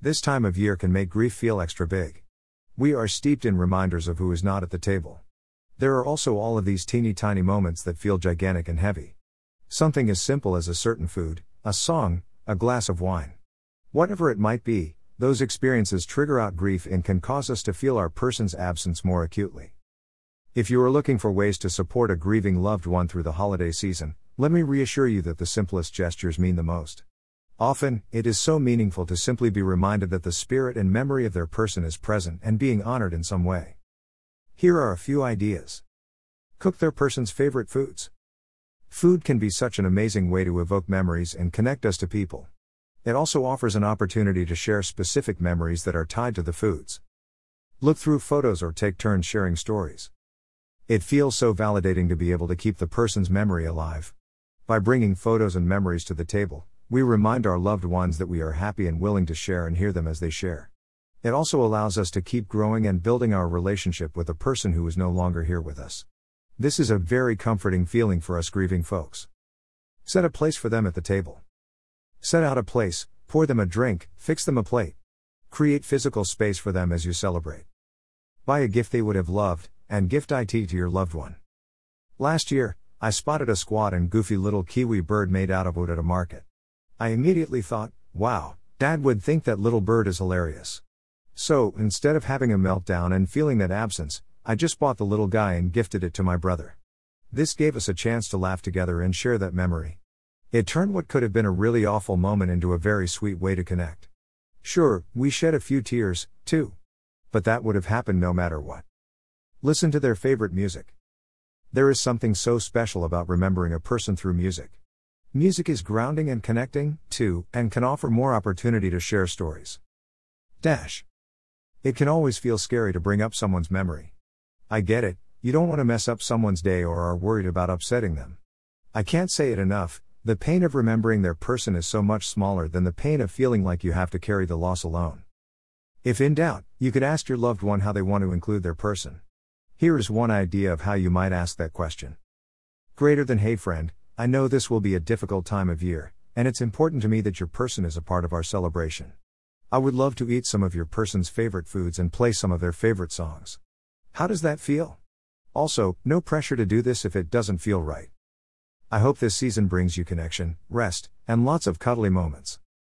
This time of year can make grief feel extra big. We are steeped in reminders of who is not at the table. There are also all of these teeny tiny moments that feel gigantic and heavy. Something as simple as a certain food, a song, a glass of wine. Whatever it might be, those experiences trigger out grief and can cause us to feel our person's absence more acutely. If you are looking for ways to support a grieving loved one through the holiday season, let me reassure you that the simplest gestures mean the most. Often, it is so meaningful to simply be reminded that the spirit and memory of their person is present and being honored in some way. Here are a few ideas. Cook their person's favorite foods. Food can be such an amazing way to evoke memories and connect us to people. It also offers an opportunity to share specific memories that are tied to the foods. Look through photos or take turns sharing stories. It feels so validating to be able to keep the person's memory alive. By bringing photos and memories to the table, we remind our loved ones that we are happy and willing to share and hear them as they share. It also allows us to keep growing and building our relationship with a person who is no longer here with us. This is a very comforting feeling for us grieving folks. Set a place for them at the table. Set out a place, pour them a drink, fix them a plate. Create physical space for them as you celebrate. Buy a gift they would have loved, and gift IT to your loved one. Last year, I spotted a squat and goofy little kiwi bird made out of wood at a market. I immediately thought, wow, dad would think that little bird is hilarious. So, instead of having a meltdown and feeling that absence, I just bought the little guy and gifted it to my brother. This gave us a chance to laugh together and share that memory. It turned what could have been a really awful moment into a very sweet way to connect. Sure, we shed a few tears, too. But that would have happened no matter what. Listen to their favorite music. There is something so special about remembering a person through music. Music is grounding and connecting, too, and can offer more opportunity to share stories. Dash. It can always feel scary to bring up someone's memory. I get it, you don't want to mess up someone's day or are worried about upsetting them. I can't say it enough, the pain of remembering their person is so much smaller than the pain of feeling like you have to carry the loss alone. If in doubt, you could ask your loved one how they want to include their person. Here is one idea of how you might ask that question. Greater than hey friend, I know this will be a difficult time of year, and it's important to me that your person is a part of our celebration. I would love to eat some of your person's favorite foods and play some of their favorite songs. How does that feel? Also, no pressure to do this if it doesn't feel right. I hope this season brings you connection, rest, and lots of cuddly moments.